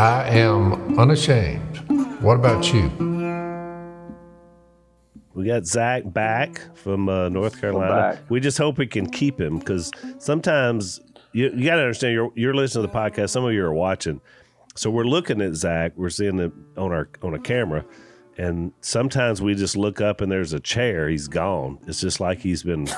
I am unashamed. What about you? We got Zach back from uh, North Carolina. We just hope we can keep him because sometimes you, you got to understand you're, you're listening to the podcast. Some of you are watching, so we're looking at Zach. We're seeing it on our on a camera, and sometimes we just look up and there's a chair. He's gone. It's just like he's been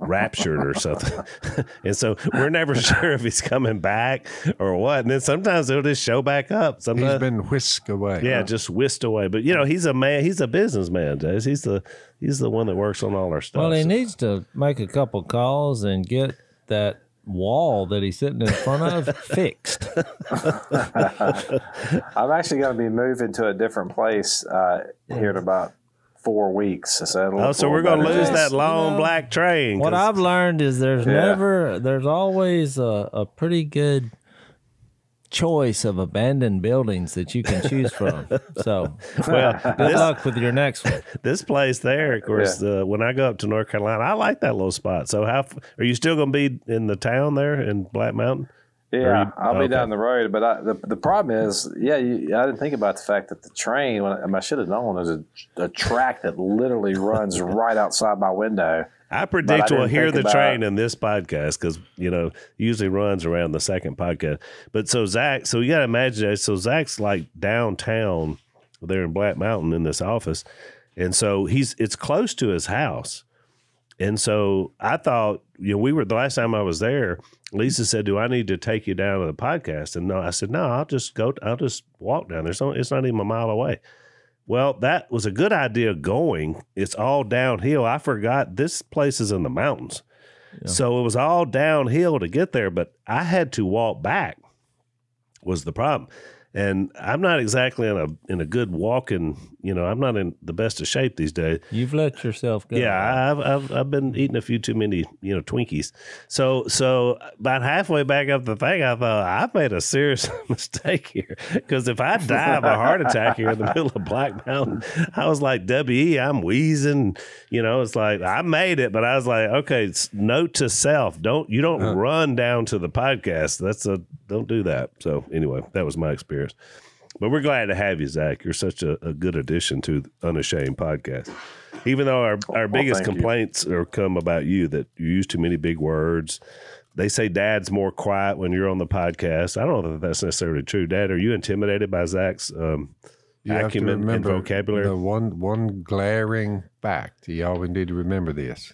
raptured or something. and so we're never sure if he's coming back or what. And then sometimes he'll just show back up. He's Sometimes been whisked away. yeah, just whisked away. But you know, he's a man. He's a businessman. Jase. He's the he's the one that works on all our stuff. Well, he So- needs to make a couple calls and get that wall that he's sitting in front of fixed. I'm actually going to be moving to a different place uh, here in about four weeks. So, it'll oh, so we're gonna lose Yes, that you long know, black train. What I've learned is there's Yeah. never, there's always a, a pretty good choice of abandoned buildings that you can choose from. So, well, good this, luck with your next one. this place there, of course. Uh, when I go up to North Carolina, I like that little spot. So, how are you still gonna be in the town there in Black Mountain? Yeah, you- I'll be okay. down the road, but I, the the problem is, yeah, you, I didn't think about the fact that the train. When I, I, mean, I should have known there's a, a track that literally runs right outside my window. I predict we'll hear the train in this podcast because you know usually runs around the second podcast. But so Zach, so you got to imagine that. So Zach's like downtown there in Black Mountain in this office, and so he's it's close to his house. And so I thought, you know, we were the last time I was there. Lisa said, "Do I need to take you down to the podcast?" And no, I said, "No, I'll just go. I'll just walk down there. It's not, it's not even a mile away." Well, that was a good idea going. It's all downhill. I forgot this place is in the mountains. So it was all downhill to get there, but I had to walk back was the problem. And I'm not exactly in a in a good walking, you know, I'm not in the best of shape these days. You've let yourself go. Yeah, I've, I've I've been eating a few too many, you know, Twinkies. So so about halfway back up the thing, I thought I've made a serious mistake here because if I die of a heart attack here in the middle of Black Mountain, I was like, "We, I'm wheezing." You know, it's like I made it, but I was like, "Okay, note to self: don't you don't uh-huh. run down to the podcast. That's a don't do that." So anyway, that was my experience. But we're glad to have you, Zach. You're such a, a good addition to the Unashamed podcast. Even though our, our biggest thank you. complaints are come about you that you use too many big words. They say dad's more quiet when you're on the podcast. I don't know that that's necessarily true. Dad, are you intimidated by Zach's um, You acumen and vocabulary? The one one glaring fact. You all need to remember this.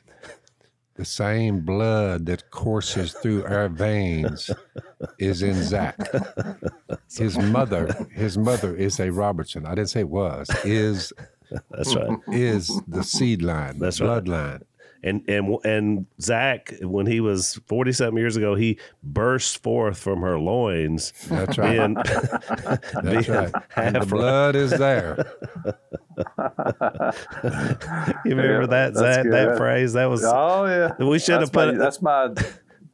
The same blood that courses through our veins is in Zach. His mother, his mother is a Robertson. I didn't say was, is That's right. is the seed line, That's the right. Bloodline. And and and Zach, when he was forty something years ago, he burst forth from her loins. That's right. Being, That's being right. And the half- blood is there. You remember Yeah, that Zach? good. That phrase? That was Oh yeah, We should have put my, it- That's my.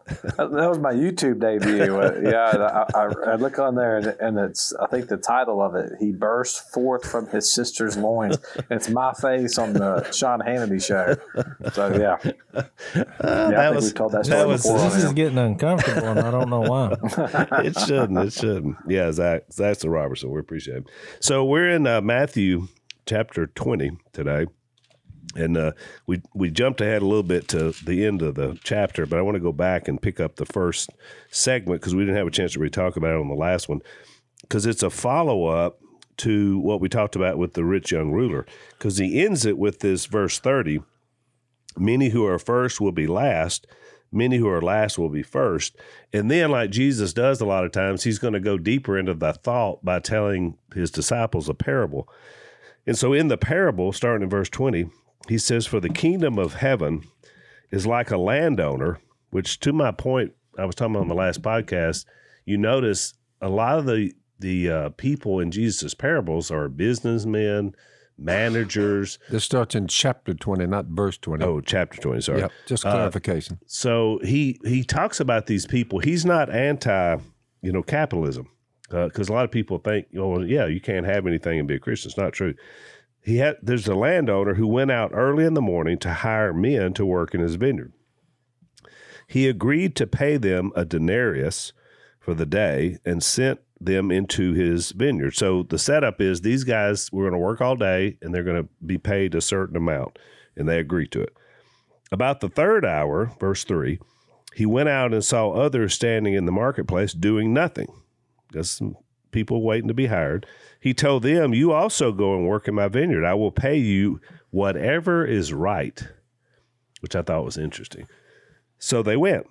That was my YouTube debut. Uh, yeah, I, I, I look on there and, and it's. I think the title of it. He burst forth from his sister's loins. It's my face on the Sean Hannity show. So yeah, yeah. I that was- we told that that was- before. This is here. getting uncomfortable, and I don't know why. it shouldn't. It shouldn't. Yeah, Zach. Zach's the Robertson. We appreciate him. So we're in uh, Matthew chapter twenty today, and uh, we we jumped ahead a little bit to the end of the chapter, but I want to go back and pick up the first segment because we didn't have a chance to really talk about it on the last one because it's a follow up to what we talked about with the rich young ruler because he ends it with this verse thirty. Many who are first will be last. Many who are last will be first. And then, like Jesus does a lot of times, he's going to go deeper into the thought by telling his disciples a parable. And so, in the parable, starting in verse 20, he says, For the kingdom of heaven is like a landowner, which, to my point, I was talking about on the last podcast, you notice a lot of the, the uh, people in Jesus' parables are businessmen, managers. This starts in chapter 20, not verse 20. Oh, chapter 20, sorry. Yep, just Uh, clarification. so he he talks about these people. He's not anti, you know, capitalism, because a lot of people think, oh, well, yeah, you can't have anything and be a Christian. It's not true. He had there's a landowner who went out early in the morning to hire men to work in his vineyard. He agreed to pay them a denarius, for the day and sent them into his vineyard. So the setup is these guys were going to work all day and they're going to be paid a certain amount, and they agreed to it. About the third hour, verse 3, he went out and saw others standing in the marketplace doing nothing. Just some people waiting to be hired. He told them, You also go and work in my vineyard. I will pay you whatever is right, which I thought was interesting. So they went.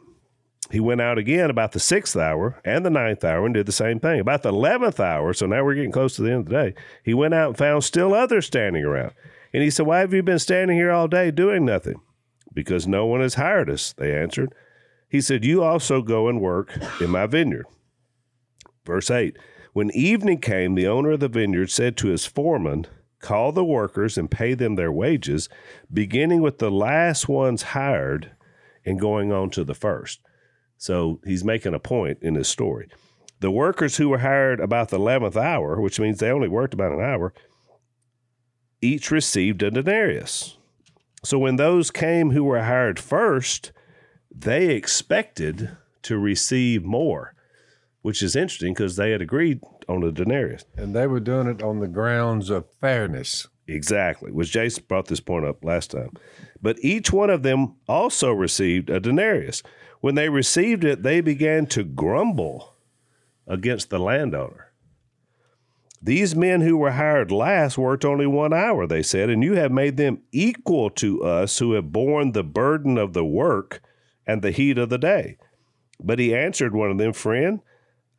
He went out again about the sixth hour and the ninth hour and did the same thing. About the eleventh hour, so now we're getting close to the end of the day, he went out and found still others standing around. And he said, Why have you been standing here all day doing nothing? Because no one has hired us, they answered. He said, You also go and work in my vineyard. Verse 8 When evening came, the owner of the vineyard said to his foreman, Call the workers and pay them their wages, beginning with the last ones hired and going on to the first. So he's making a point in his story. The workers who were hired about the 11th hour, which means they only worked about an hour, each received a denarius. So when those came who were hired first, they expected to receive more, which is interesting because they had agreed on the denarius. And they were doing it on the grounds of fairness. Exactly, which Jason brought this point up last time. But each one of them also received a denarius. When they received it, they began to grumble against the landowner. These men who were hired last worked only one hour, they said, and you have made them equal to us who have borne the burden of the work and the heat of the day. But he answered one of them, Friend,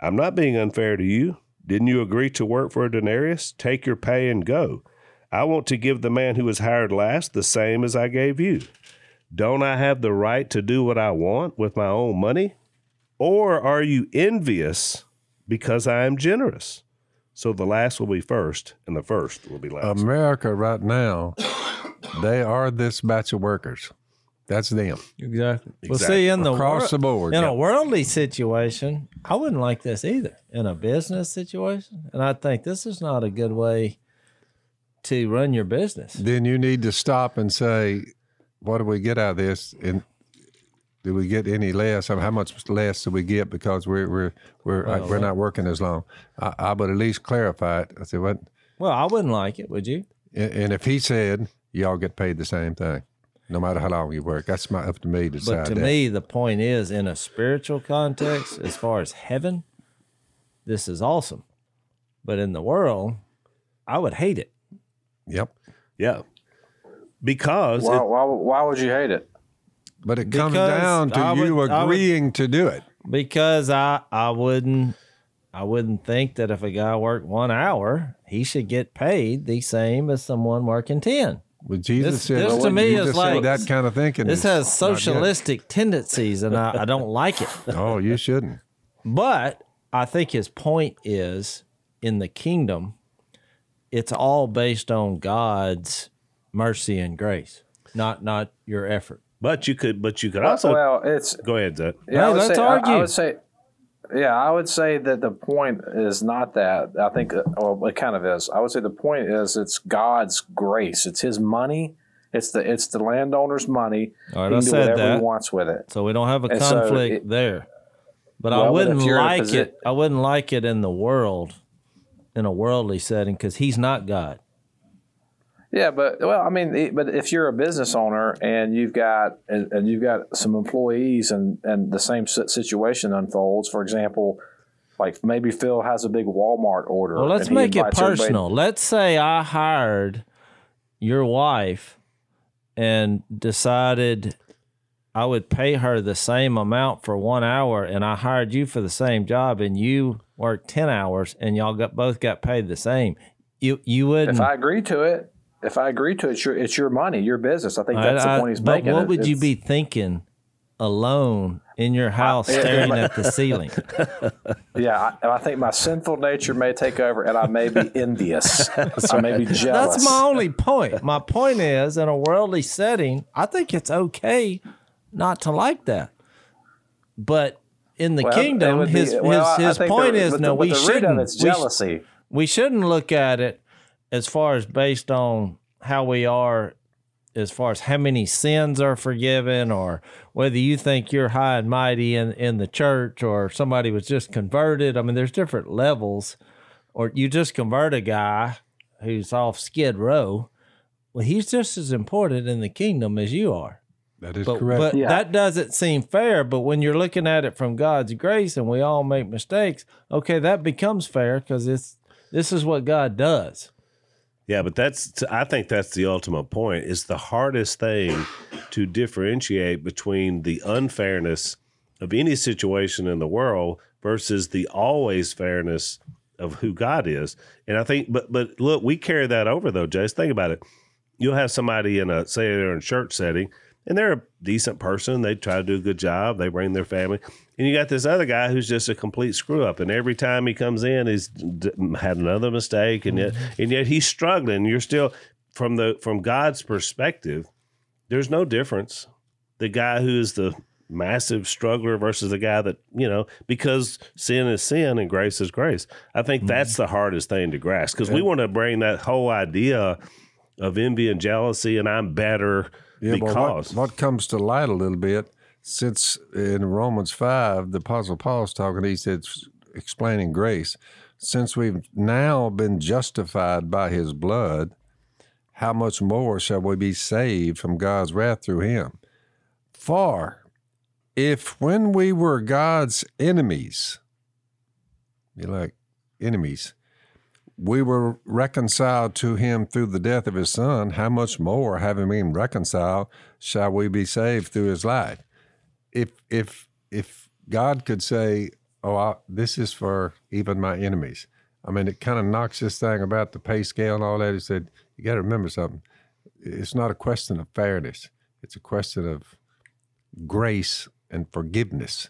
I'm not being unfair to you. Didn't you agree to work for a denarius? Take your pay and go. I want to give the man who was hired last the same as I gave you. Don't I have the right to do what I want with my own money? Or are you envious because I am generous? So the last will be first, and the first will be last. America right now, they are this batch of workers. That's them. Exactly. Well, Exactly. see, in the Across wor- the board, in yeah. a worldly situation, I wouldn't like this either. In a business situation, and I think this is not a good way to run your business. Then you need to stop and say, what do we get out of this? And do we get any less? I mean, how much less do we get because we're we're we're uh, we're not working as long? I, I would at least clarify it. I said, what? Well, I wouldn't like it, would you? And and if he said y'all get paid the same thing, no matter how long you work, that's my, up to me to decide. But to that. me, the point is, in a spiritual context, as far as heaven, this is awesome. But in the world, I would hate it. yep. yeah. Because Why, it- why, why would you hate it? But it comes down to I you would- I would- agreeing to do it. because I I wouldn't I wouldn't think that if a guy worked one hour, he should get paid the same as someone working ten. Well, Jesus This- said, this to me you is just like- that kind of thinking. This has socialistic tendencies, and I, I don't like it. Oh, you shouldn't. But I think his point is in the kingdom, it's all based on God's mercy and grace, not not your effort. but you could but you could also well, it's go ahead, Zach. Yeah, I Hey, let's say, I- argue. I, would say, yeah, I would say that the point is not that. I think, uh, well, it kind of is. I would say the point is it's God's grace. It's His money. It's the it's the landowner's money. All right, he I can do said whatever that. he wants with it. So we don't have a And so conflict it- there. But Well, I wouldn't if you're in a like posi- it. I wouldn't like it in the world, in a worldly setting, because he's not God. Yeah, but well, I mean, but if you're a business owner and you've got and, and you've got some employees and and the same situation unfolds, for example, like maybe Phil has a big Walmart order. Well, let's make it invites everybody- personal. Let's say I hired your wife and decided I would pay her the same amount for one hour, and I hired you for the same job, and you worked ten hours, and y'all got both got paid the same. You you wouldn't. If I agree to it, if I agree to it, it's your it's your money, your business. I think that's I- the point he's making. but making. what It- would you be thinking alone in your house yeah, staring at the ceiling? Yeah, I, I think my sinful nature may take over, and I may be envious. I may be jealous. That's my only point. My point is, in a worldly setting, I think it's okay not to like that. But in the Well, kingdom, would be- his well, I- his, his point the- is no, the, we but the root of shouldn't. it's we, sh- we shouldn't look at it as far as based on how we are as far as how many sins are forgiven or whether you think you're high and mighty in, in the church or somebody was just converted. I mean, there's different levels. Or you just convert a guy who's off Skid Row. Well, he's just as important in the kingdom as you are. That is But, correct. but Yeah. that doesn't seem fair. But when you're looking at it from God's grace and we all make mistakes, okay, that becomes fair because it's this is what God does. Yeah, but that's I think that's the ultimate point. It's the hardest thing to differentiate between the unfairness of any situation in the world versus the always fairness of who God is. And I think but but look, we carry that over though, Jase. Think about it. You'll have somebody in a say they're in a church setting and they're a decent person. They try to do a good job. They bring their family. And you got this other guy who's just a complete screw up. And every time he comes in, he's d- had another mistake. And yet, mm-hmm. and yet he's struggling. You're still from the from God's perspective. There's no difference. The guy who is the massive struggler versus the guy that you know because sin is sin and grace is grace. I think mm-hmm. that's the hardest thing to grasp because we want to bring that whole idea of envy and jealousy and I'm better Yeah, because what, what comes to light a little bit, since in Romans 5, the Apostle Paul's talking, he said, explaining grace, since we've now been justified by his blood, how much more shall we be saved from God's wrath through him? For if when we were God's enemies, you like enemies, we were reconciled to him through the death of his son, how much more, having been reconciled, shall we be saved through his life? If if if God could say, "Oh, I, this is for even my enemies," I mean, it kind of knocks this thing about the pay scale and all that. He said, "You got to remember something. It's not a question of fairness. It's a question of grace and forgiveness."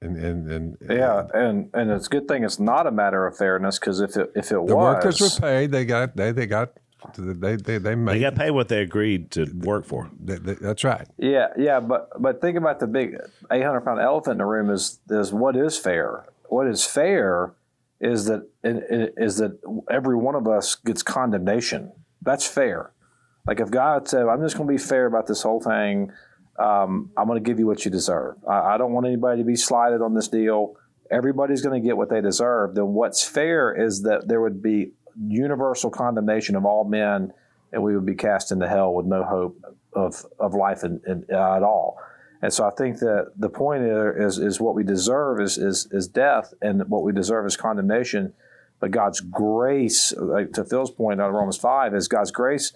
And and and Yeah, and and it's a good thing it's not a matter of fairness because if it if it the was, workers were paid. They got they they got they they they made. they got paid what they agreed to work for. That- that- that's right. Yeah, yeah, but but think about the big eight hundred pound elephant in the room is is what is fair. What is fair is that is that every one of us gets condemnation. That's fair. Like if God said, "I'm just going to be fair about this whole thing," um, I'm going to give you what you deserve. I, I don't want anybody to be slighted on this deal. Everybody's going to get what they deserve. Then what's fair is that there would be universal condemnation of all men, and we would be cast into hell with no hope of of life in, in, uh, at all. And so I think that the point is is what we deserve is is is death, and what we deserve is condemnation. But God's grace, like to Phil's point on Romans five, is God's grace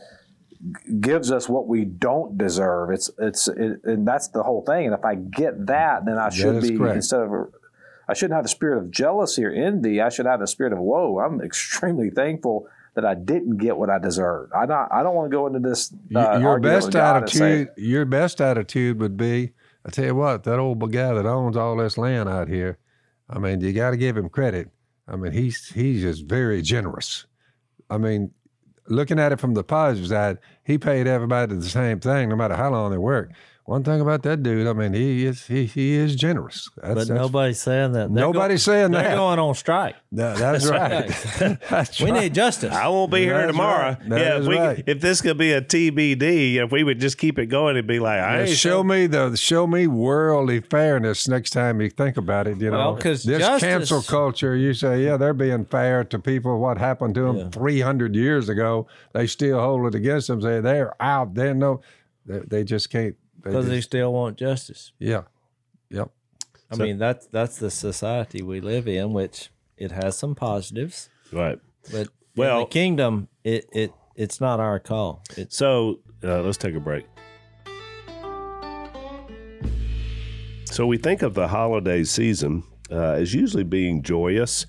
gives us what we don't deserve. It's it's it, and that's the whole thing. And if I get that, then I should be correct. instead of I shouldn't have a spirit of jealousy or envy. I should have a spirit of whoa. I'm extremely thankful that I didn't get what I deserved. I don't I don't want to go into this. Uh, your best and say- attitude your best attitude would be i tell you what that old guy that owns all this land out here i mean you got to give him credit i mean he's he's just very generous i mean looking at it from the positive side he paid everybody the same thing no matter how long they work one thing about that dude i mean he is he, he is generous that's, But that's- nobody's saying that. They're nobody's saying They're that going on strike. No, that's right that's We right. need justice. I won't be here tomorrow. right. That yeah, is if, we, right. if this could be a TBD, if we would just keep it going, it'd be like, I Yeah, ain't show me the show me worldly fairness next time you think about it. You Well, know, 'cause this justice- cancel culture, you say, yeah, they're being fair to people. What happened to them Yeah. three hundred years ago? They still hold it against them. Say they're out. They know they, they just can't. They because they just, still want justice. yeah, yep. I mean, that's that's the society we live in, which it has some positives, Right. but Well- in the kingdom, it it it's not our call. It's So uh, let's take a break. So we think of the holiday season uh, as usually being joyous.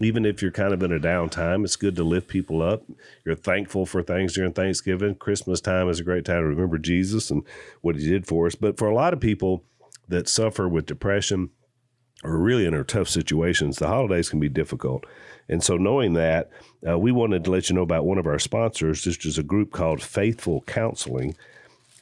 Even if you're kind of in a downtime, it's good to lift people up. You're thankful for things during Thanksgiving. Christmas time is a great time to remember Jesus and what he did for us. But for a lot of people that suffer with depression or really in tough situations, the holidays can be difficult. And so, knowing that, uh, we wanted to let you know about one of our sponsors. This is a group called Faithful Counseling,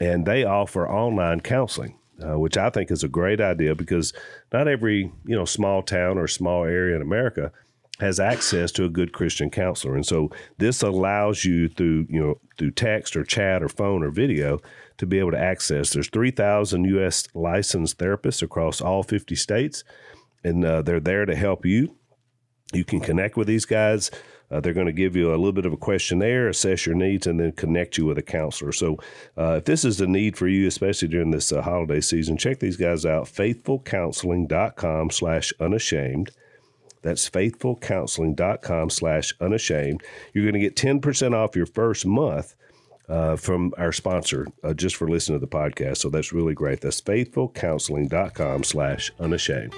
and they offer online counseling, uh, which I think is a great idea because not every you know small town or small area in America has access to a good Christian counselor. And so this allows you through, you know, through text or chat or phone or video to be able to access. There's 3,000 U.S. licensed therapists across all 50 states, and uh, they're there to help you. You can connect with these guys. Uh, they're going to give you a little bit of a questionnaire, assess your needs, and then connect you with a counselor. So, uh, if this is a need for you, especially during this uh, holiday season, check these guys out. FaithfulCounseling.com slash unashamed. That's faithfulcounseling.com slash unashamed. You're going to get 10% off your first month uh, from our sponsor uh, just for listening to the podcast. So that's really great. That's faithfulcounseling.com slash unashamed.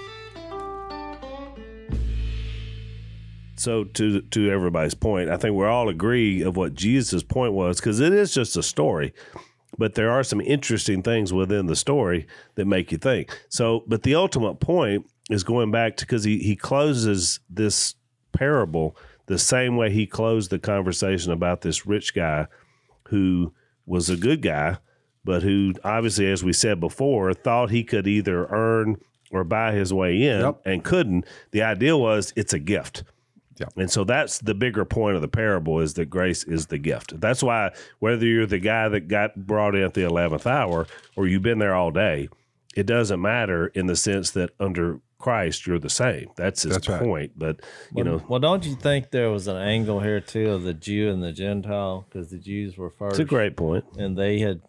So to to everybody's point, I think we all agree of what Jesus' point was because it is just a story, but there are some interesting things within the story that make you think. So, but the ultimate point is going back to because he he closes this parable the same way he closed the conversation about this rich guy who was a good guy, but who obviously, as we said before, thought he could either earn or buy his way in Yep. and couldn't. The idea was it's a gift. Yep. And so that's the bigger point of the parable is that grace is the gift. That's why whether you're the guy that got brought in at the 11th hour or you've been there all day, it doesn't matter in the sense that under Christ you're the same. That's his That's right. point. But, you well, know, well, don't you think there was an angle here too of the Jew and the Gentile because the Jews were first, it's a great and they had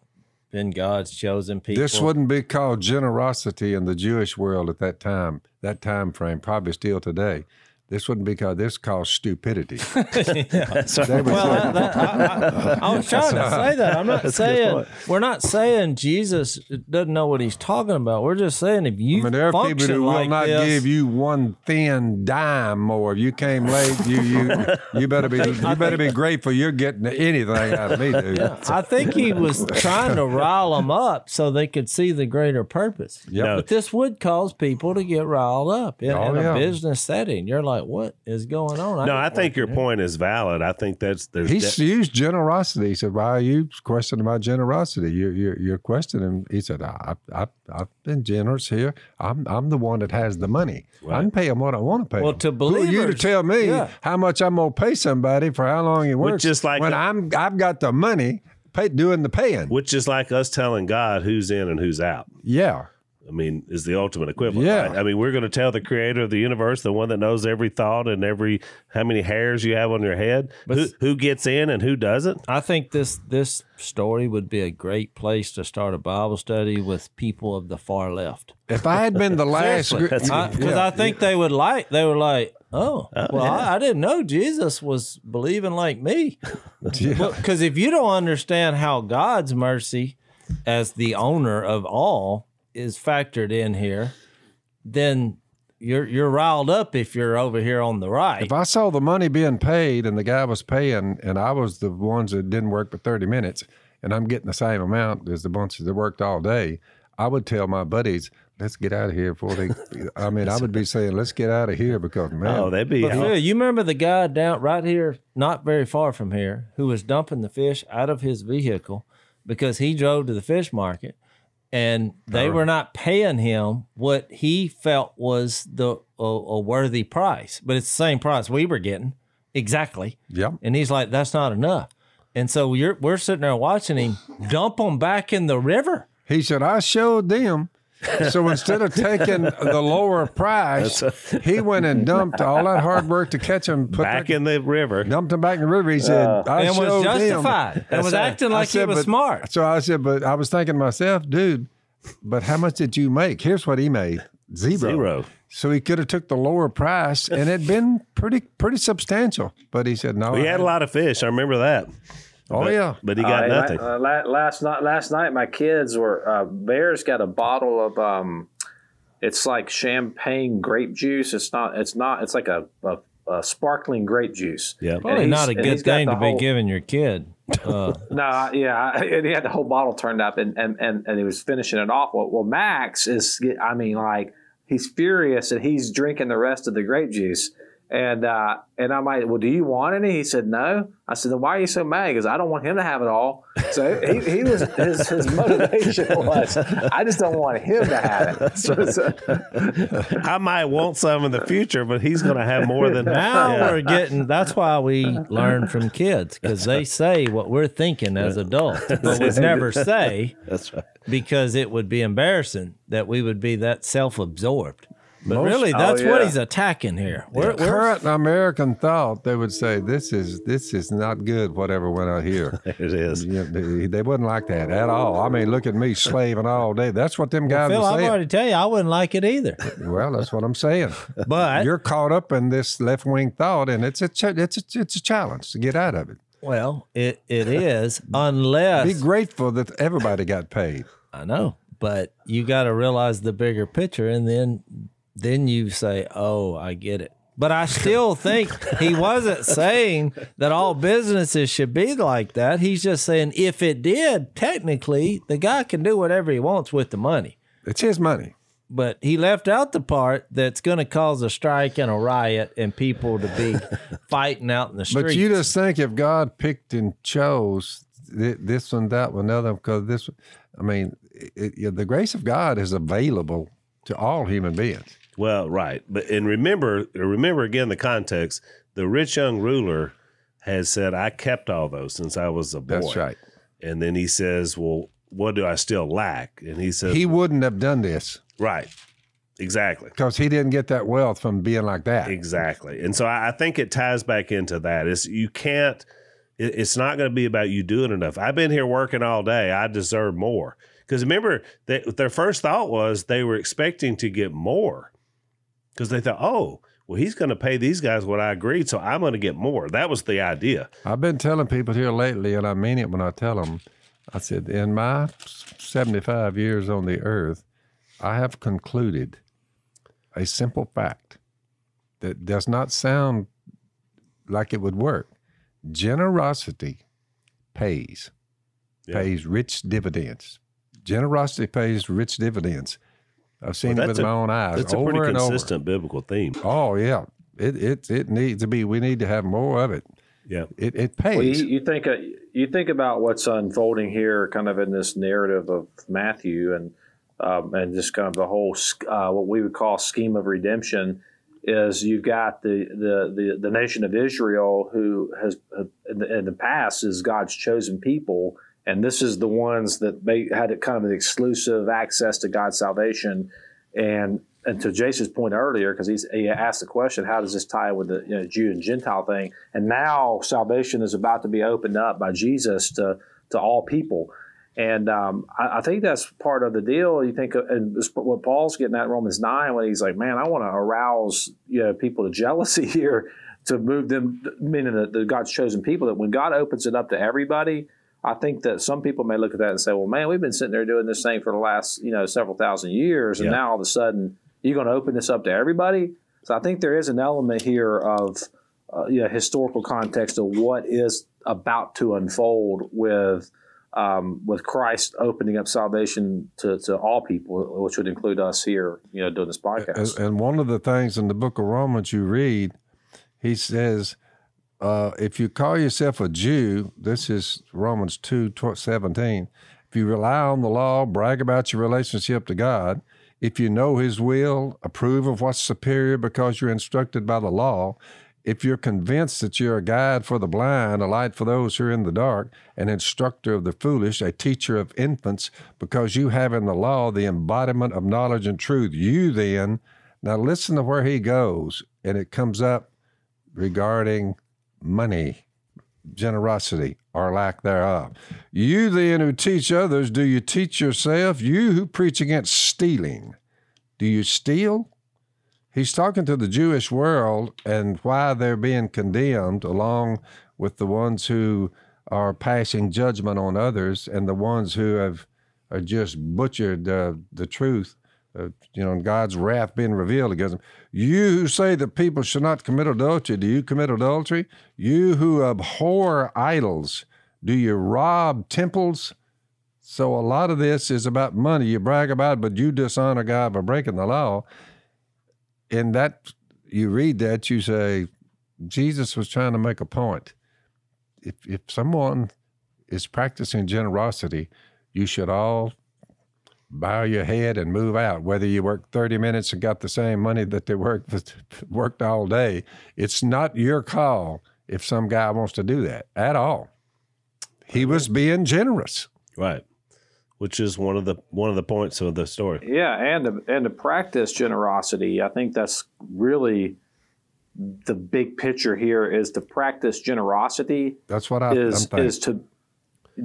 been God's chosen people. This wouldn't be called generosity in the Jewish world at that time, that time frame, probably still today. This wouldn't be called, this is called stupidity. Well, that, I, I, I was trying to say that. I'm not saying we're not saying Jesus doesn't know what he's talking about. We're just saying if you I mean, there are people who will like not this, give you one thin dime more. If you came late, you you you better be you better be grateful you're getting anything out of me, dude. I think he was trying to rile them up so they could see the greater purpose. Yep. No. But this would cause people to get riled up in, Oh, in yeah. a business setting. You're like, what is going on? No, I think your here. point is valid. I think that's there's He de- used generosity. He said, "Why are you questioning my generosity? You're you're, you're questioning." He said, I, I, "I've been generous here. I'm I'm the one that has the money. I can pay them what I want to pay. Well, 'em. to Who are you to tell me yeah. how much I'm gonna pay somebody for how long it works? is like when the- I'm I've got the money, pay, doing the paying. which is like us telling God who's in and who's out. Yeah, I mean, is the ultimate equivalent. Yeah. right? I mean, we're going to tell the creator of the universe, the one that knows every thought and every how many hairs you have on your head, who, who gets in and who doesn't. I think this this story would be a great place to start a Bible study with people of the far left. if I had been the last, gr- That's- Because yeah, I think they would like. They were like, "Oh, oh well, I, I didn't know Jesus was believing like me." yeah. Because if you don't understand how God's mercy, as the owner of all, is factored in here, then you're you're riled up if you're over here on the right. If I saw the money being paid and the guy was paying, and I was the ones that didn't work for 30 minutes, and I'm getting the same amount as the bunches that worked all day, I would tell my buddies, let's get out of here before they. I mean, I would be saying, let's get out of here because, man, Oh, they'd be. But Phil, you remember the guy down right here, not very far from here, who was dumping the fish out of his vehicle because he drove to the fish market and they were not paying him what he felt was the a, a worthy price, but it's the same price we were getting exactly. Yeah, And he's like, "That's not enough." And so you're we're sitting there watching him dump them back in the river. He said, I showed them. So instead of taking the lower price, he went and dumped all that hard work to catch him, put back that, in the river. dumped him back in the river. He said, uh, I and was showed them. justified and was acting I like he was but- smart. So I said, but I was thinking to myself, dude, but how much did you make? Here's what he made. Zero. Zero. So he could have took the lower price and it'd been pretty pretty substantial. But he said, no. He I- had a lot of fish. I remember that. Oh, But- yeah. but he got Uh, nothing. uh, la- last night, last night, my kids were. Uh, Bears got a bottle of. Um, it's like champagne grape juice. It's not. It's not. It's like a, a, a sparkling grape juice. Yeah. Probably not a good thing the to be giving your kid. Uh, No, I- yeah, I- and he had the whole bottle turned up, and and and, and he was finishing it off. Well, well, Max is. I mean, like he's furious that he's drinking the rest of the grape juice. And uh, and I'm like, well, do you want any? He said no. I said, then why are you so mad? Because I don't want him to have it all. So he, he was his, his motivation was I just don't want him to have it. So, so, I might want some in the future, but he's going to have more than Now Yeah. we're getting. That's why we learn from kids because they say what we're thinking as adults, but would never say That's right. because it would be embarrassing that we would be that self-absorbed. But Most- really, Oh, that's what he's attacking here. We're Current American thought, they would say this is this is not good. Whatever went out here, It is. Yeah, they, they wouldn't like that at all. I mean, look at me slaving all day. That's what them guys Phil, are I've saying. already tell you, I wouldn't like it either. Well, that's what I'm saying. But You're caught up in this left wing thought, and it's a ch- it's a, it's a challenge to get out of it. well, it it is unless Be grateful that everybody got paid. I know, but you got to realize the bigger picture, and then then you say, "Oh, I get it." But I still think he wasn't saying that all businesses should be like that. He's just saying if it did, technically, the guy can do whatever he wants with the money. It's his money. But he left out the part that's going to cause a strike and a riot and people to be fighting out in the streets. But you just think if God picked and chose this one, that one, another, because this, I mean, it, it, the grace of God is available to all human beings. Well, right, but and remember, remember again the context. The rich young ruler has said, "I kept all those since I was a boy." That's right. And then he says, "Well, what do I still lack?" And he says, He wouldn't have done this "Right, exactly." because he didn't get that wealth from being like that. Exactly. And so I I think it ties back into that. Is you can't it- it's not going to be about you doing enough. I've been here working all day. I deserve more. Because remember, they, their first thought was they were expecting to get more because they thought, oh, well, he's going to pay these guys what I agreed, so I'm going to get more. That was the idea. I've been telling people here lately, and I mean it when I tell them. I said, in my 75 years on the earth, I have concluded a simple fact that does not sound like it would work. Generosity pays, Yeah. pays rich dividends. Generosity pays rich dividends. I've seen Well, it with a- my own eyes That's a over pretty and consistent biblical theme. Oh yeah, it it it needs to be. We need to have more of it. Yeah. It it well, pays. you, you think uh, you think about what's unfolding here, kind of in this narrative of Matthew, and um, and just kind of the whole uh, what we would call scheme of redemption. Is you've got the the the, the nation of Israel who has uh, in, the, in the past is God's chosen people, and this is the ones that they had kind of an exclusive access to God's salvation, and and to Jason's point earlier, because he asked the question, how does this tie with the you know, Jew and Gentile thing? And now salvation is about to be opened up by Jesus to to all people. And um, I, I think that's part of the deal. You think, and what Paul's getting at in Romans nine, when he's like, "Man, I want to arouse you know people to jealousy here to move them, meaning the, the God's chosen people. That when God opens it up to everybody, I think that some people may look at that and say, "Well, man, we've been sitting there doing this thing for the last you know several thousand years, and Yeah. now all of a sudden you're going to open this up to everybody." So I think there is an element here of uh, you know, historical context of what is about to unfold with um, with Christ opening up salvation to, to all people, which would include us here, you know, doing this podcast. And, and one of the things in the book of Romans you read, he says, uh, if you call yourself a Jew, this is Romans 2 17. If you rely on the law, brag about your relationship to God, if you know his will, approve of what's superior because you're instructed by the law, if you're convinced that you're a guide for the blind, a light for those who are in the dark, an instructor of the foolish, a teacher of infants, because you have in the law the embodiment of knowledge and truth, you then, now listen to where he goes, and it comes up regarding money, generosity, or lack thereof. You then who teach others, do you teach yourself? You who preach against stealing, do you steal? He's talking to the Jewish world and why they're being condemned, along with the ones who are passing judgment on others and the ones who have are just butchered uh, the truth. Uh, you know, God's wrath being revealed against them. You who say that people should not commit adultery, do you commit adultery? You who abhor idols, do you rob temples? So a lot of this is about money. You brag about it, but you dishonor God by breaking the law in that you read that you say jesus was trying to make a point if if someone is practicing generosity, you should all bow your head and move out. Whether you work 30 minutes and got the same money that they worked worked all day, it's not your call if some guy wants to do that at all. He was being generous. Right. Which is one of the one of the points of the story. Yeah, and to, and to practice generosity, I think that's really the big picture here is to practice generosity That's what I, is I'm thinking. is to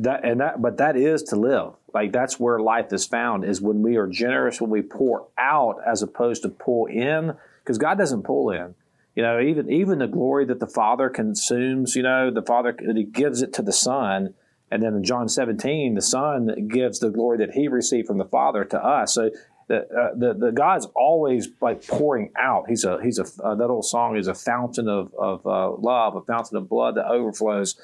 that and that but that is to live like that's where life is found is when we are generous when we pour out as opposed to pull in because god doesn't pull in you know even even the glory that the father consumes you know the father he gives it to the son and then in john 17 the son gives the glory that he received from the father to us so the, uh, the the God's always like pouring out. He's a he's a uh, that old song is a fountain of of uh, love, a fountain of blood that overflows.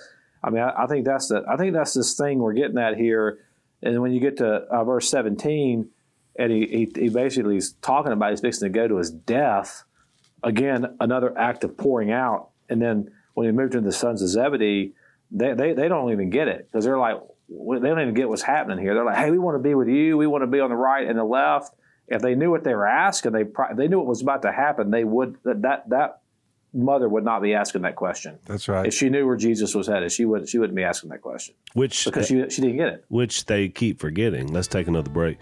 I mean, I, I, think that's the I think that's this thing we're getting at here. And when you get to uh, verse seventeen, and he, he, he basically is talking about he's fixing to go to his death. Again, another act of pouring out. And then when he moved into the sons of Zebedee, they they, they don't even get it because they're like they don't even get what's happening here. They're like, hey, we want to be with you. We want to be on the right and the left. If they knew what they were asking, they they knew what was about to happen. They would that, that mother would not be asking that question. That's right. If she knew where Jesus was headed, she would she wouldn't be asking that question Which because she she didn't get it. which they keep forgetting. Let's take another break.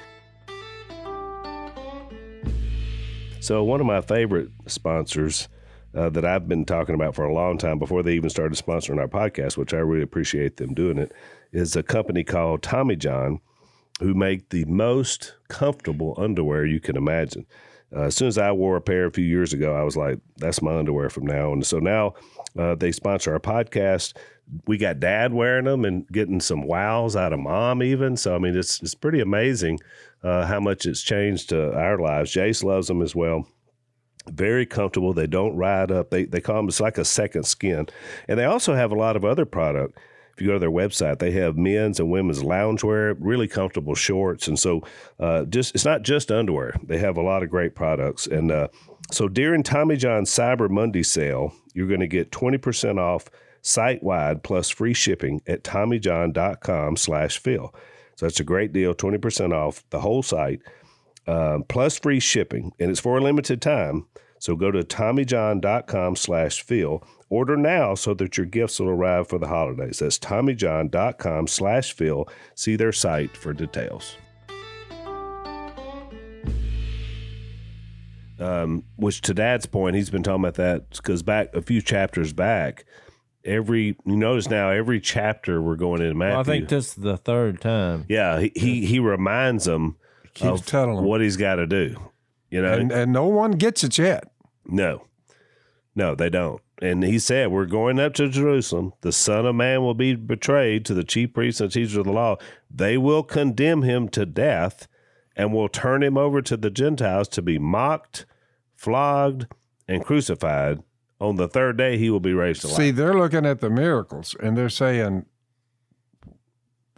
So, one of my favorite sponsors uh, that I've been talking about for a long time before they even started sponsoring our podcast, which I really appreciate them doing it, is a company called Tommy John, who make the most comfortable underwear you can imagine. Uh, as soon as I wore a pair a few years ago, I was like, that's my underwear from now. And so now uh, they sponsor our podcast. We got dad wearing them and getting some wows out of mom, even. So, I mean, it's, it's pretty amazing uh, how much it's changed to our lives. Jase loves them as well. Very comfortable. They don't ride up. They, they call them, it's like a second skin. And they also have a lot of other product if you go to their website, they have men's and women's loungewear, really comfortable shorts, and so uh, just it's not just underwear. They have a lot of great products, and uh, so during Tommy John's Cyber Monday sale, you're going to get twenty percent off site wide plus free shipping at TommyJohn.com/slash/phil. So that's a great deal, twenty percent off the whole site, um, plus free shipping, and it's for a limited time. So go to TommyJohn.com slash Phil. Order now so that your gifts will arrive for the holidays. That's TommyJohn.com slash Phil. See their site for details. Um, which to Dad's point, he's been talking about that because back a few chapters back, every you notice now every chapter we're going into Matthew. Well, I think this is the third time. yeah, he, he he reminds them Keeps of telling them. what he's got to do. You know, and, and no one gets it yet. No, no, they don't. And he said, We're going up to Jerusalem. The Son of Man will be betrayed to the chief priests and teachers of the law. They will condemn him to death and will turn him over to the Gentiles to be mocked, flogged, and crucified. On the third day, he will be raised to life. See, they're looking at the miracles and they're saying,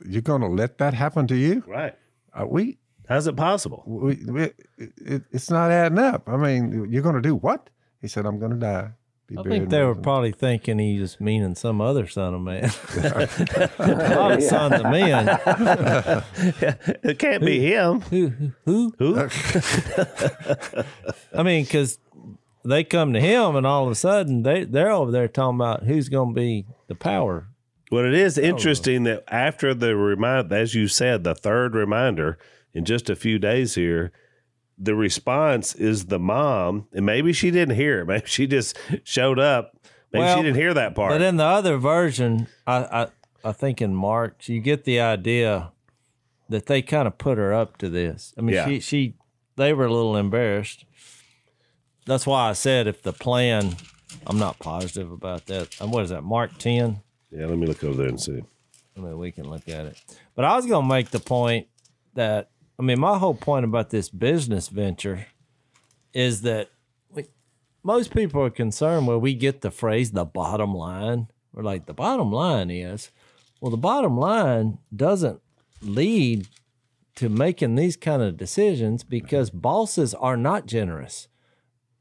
"You're going to let that happen to you?" right. Uh, we, How's it possible? we, we it, it's not adding up. I mean, you're going to do what? He said, "I'm going to die." Be I think they were him." probably thinking he was meaning some other son of man. a lot of sons of men. it can't be him. Who? Who? Who? I mean, because they come to him, and all of a sudden they they're over there talking about who's going to be the power. Well, it is oh. interesting that after the remind, as you said, the third reminder in just a few days here, the response is the mom, and maybe she didn't hear it. Maybe she just showed up. Maybe Well, she didn't hear that part. But in the other version, I, I I think in Mark, you get the idea that they kind of put her up to this. I mean, Yeah. she she they were a little embarrassed. That's why I said if the plan, I'm not positive about that. And what is that? Mark ten. yeah, let me look over there and see. I mean, we can look at it. But I was going to make the point that I mean, my whole point about this business venture is that we, most people are concerned where we get the phrase "the bottom line." We're like, the bottom line is, well, the bottom line doesn't lead to making these kind of decisions because bosses are not generous,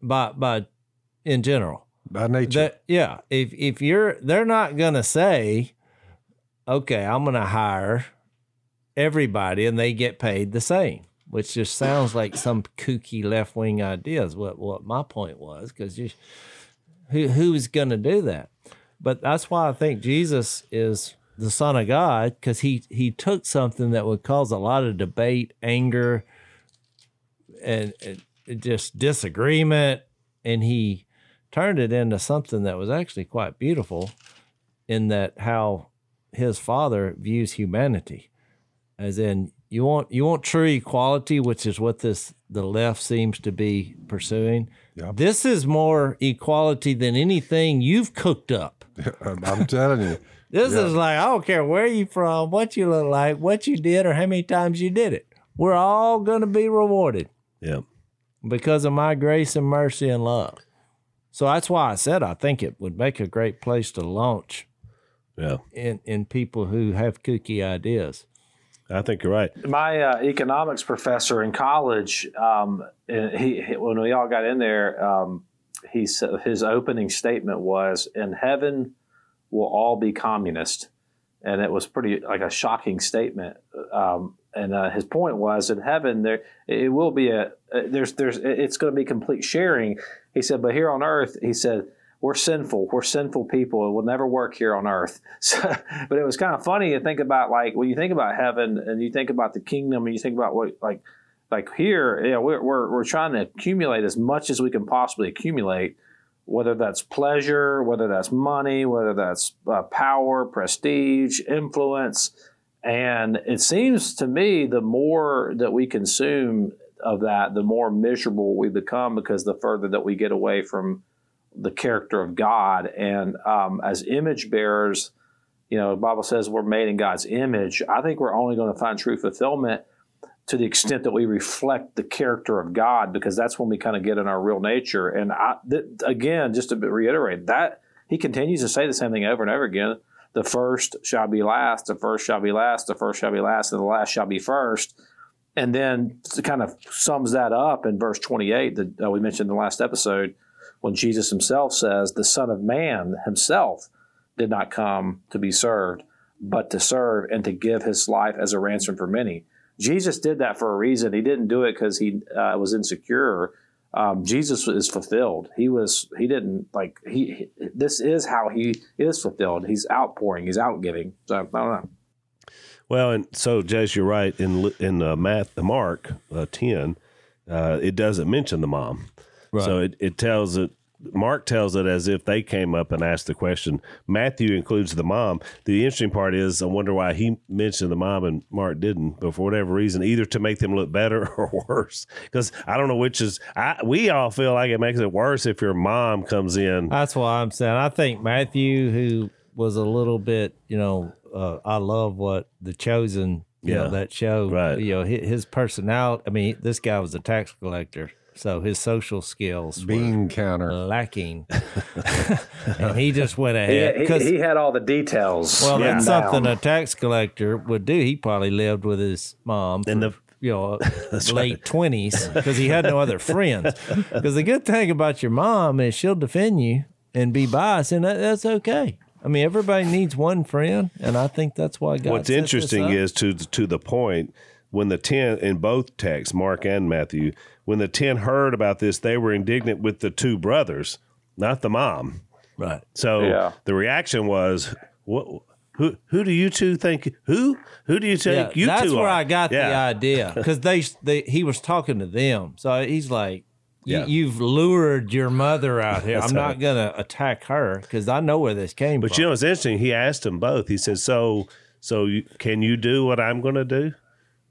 by by in general. by nature. That yeah, if if you're they're not gonna say, okay, I'm going to hire everybody and they get paid the same, which just sounds like some kooky left wing ideas. What what my point was, because who who's going to do that? But that's why I think Jesus is the Son of God, because he he took something that would cause a lot of debate, anger, and, and just disagreement, and he turned it into something that was actually quite beautiful in that how his father views humanity as in you want you want true equality which is what this the left seems to be pursuing Yep. this is more equality than anything you've cooked up I'm, telling you. this Yeah. is like i don't care where you from what you look like what you did or how many times you did it we're all going to be rewarded Yeah. because of my grace and mercy and love so that's why i said i think it would make a great place to launch Yeah. in, in people who have kooky ideas I think you're right. my uh, economics professor in college, um, he, he- when we all got in there, um, he said his opening statement was, "In heaven, we'll all be communist," and it was pretty like a shocking statement. Um, and uh, his point was, in heaven, there it will be a uh, there's there's it's going to be complete sharing. He said, but here on earth, he said. We're sinful. We're sinful people. It will never work here on earth. So, but it was kind of funny to think about, like when you think about heaven and you think about the kingdom and you think about what, like, like here, know, we're, we're, we're trying to accumulate as much as we can possibly accumulate, whether that's pleasure, whether that's money, whether that's uh, power, prestige, influence. And it seems to me the more that we consume of that, the more miserable we become because the further that we get away from the character of God. And um, as image bearers, you know, the Bible says we're made in God's image. I think we're only going to find true fulfillment to the extent that we reflect the character of God, because that's when we kind of get in our real nature. And I, th- again, just to reiterate that he continues to say the same thing over and over again. The first shall be last, the first shall be last, the first shall be last, and the last shall be first. And then to kind of sums that up in verse 28 that uh, we mentioned in the last episode when Jesus himself says, The Son of Man himself did not come to be served, but to serve and to give his life as a ransom for many. Jesus did that for a reason. He didn't do it because he uh, was insecure. Um, Jesus is fulfilled. He was. He didn't like. He. This is how he is fulfilled. He's outpouring. He's outgiving. So I don't know. Well, and so Jase, you're right. In in uh, Math, Mark uh, ten, uh, it doesn't mention the mom. So it, it tells it. Mark tells it as if they came up and asked the question. Matthew includes the mom. The interesting part is, I wonder why he mentioned the mom and Mark didn't, but for whatever reason, either to make them look better or worse. Because I don't know which is. I we all feel like it makes it worse if your mom comes in. That's why I'm saying I think Matthew, who was a little bit, you know, uh, I love what the chosen, you Yeah. know, that show, Right. You know, his, his personality. I mean, this guy was a tax collector, so his social skills Bean were counter. lacking, and he just went He, ahead he, because. he had all the details. well, written that's down. something a tax collector would do. He probably lived with his mom in the- you know late twenties because he had no other friends. Because the good thing about your mom is she'll defend you and be biased, and that, that's okay. I mean, everybody needs one friend, and I think that's why God. What's set this interesting up. is to to the point when the ten in both texts, Mark and Matthew, when the ten heard about this, they were indignant with the two brothers, not the mom. right. So Yeah. the reaction was, "What? Who? Who do you two think? Who? Who do you think Yeah, you that's two where are?" I got the idea because they, they he was talking to them, so he's like, you, Yeah. "You've lured your mother out here. I'm not gonna attack her because I know where this came But from." you know, it's interesting. He asked them both. He said, "So, so you, can you do what I'm going to do?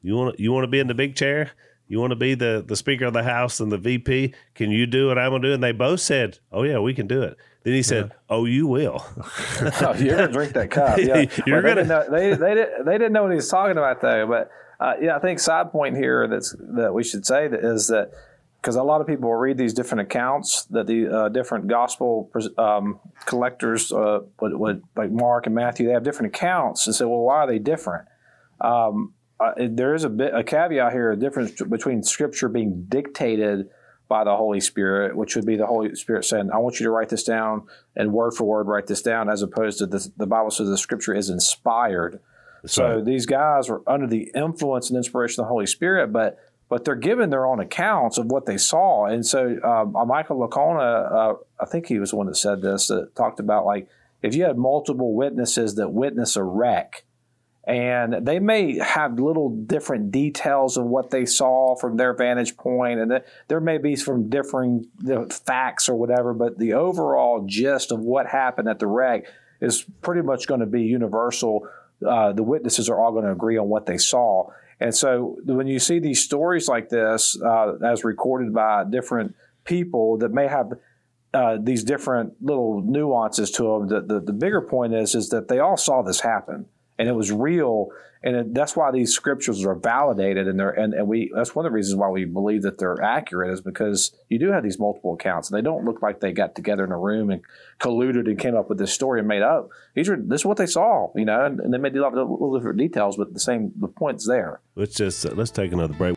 You want you want to be in the big chair? You want to be the the Speaker of the House and the VP? Can you do what I'm going to do?" And they both said, "Oh yeah, we can do it." Then he said, "Oh, you will." Oh, you're gonna drink that cup. Yeah, You're Well, they gonna- didn't know, they they didn't, they didn't know what he was talking about though. But uh, yeah, I think side point here that's that we should say that is that because a lot of people will read these different accounts that the uh, different gospel um, collectors, uh, what, what, like Mark and Matthew, they have different accounts and say, well, why are they different? Um, uh, there is a bit a caveat here, a difference between Scripture being dictated by the Holy Spirit, which would be the Holy Spirit saying, I want you to write this down and word for word write this down, as opposed to the, the Bible says the scripture is inspired. That's so right. these guys were under the influence and inspiration of the Holy Spirit, but but they're giving their own accounts of what they saw. And so um, uh, Michael Licona, uh, I think he was the one that said this, that talked about like if you had multiple witnesses that witness a wreck, and they may have little different details of what they saw from their vantage point, and there may be some differing facts or whatever, but the overall gist of what happened at the wreck is pretty much going to be universal. Uh, the witnesses are all going to agree on what they saw. And so when you see these stories like this, uh, as recorded by different people that may have uh, these different little nuances to them, the, the, the bigger point is is that they all saw this happen and it was real. And it, that's why these scriptures are validated, and they're and, and we that's one of the reasons why we believe that they're accurate is because you do have these multiple accounts, and they don't look like they got together in a room and colluded and came up with this story and made up. These are this is what they saw, you know, and, and they may do a little, little different details, but the same the point's there. Let's just uh, let's take another break.